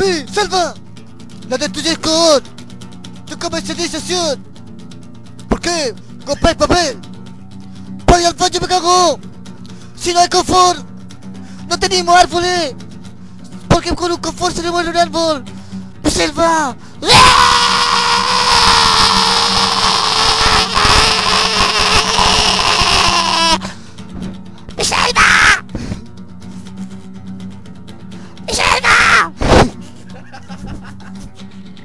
¡Pi! ¡Selva! ¡La destruyes con... tu comercialización! ¿Por qué? ¡Compráis papel! ¡Voy al baño me cago! ¡Si no hay confort! ¡No tenemos árboles! Porque con un confort se le muere un árbol! ¡Selva! ¡Ah! ハハハハ!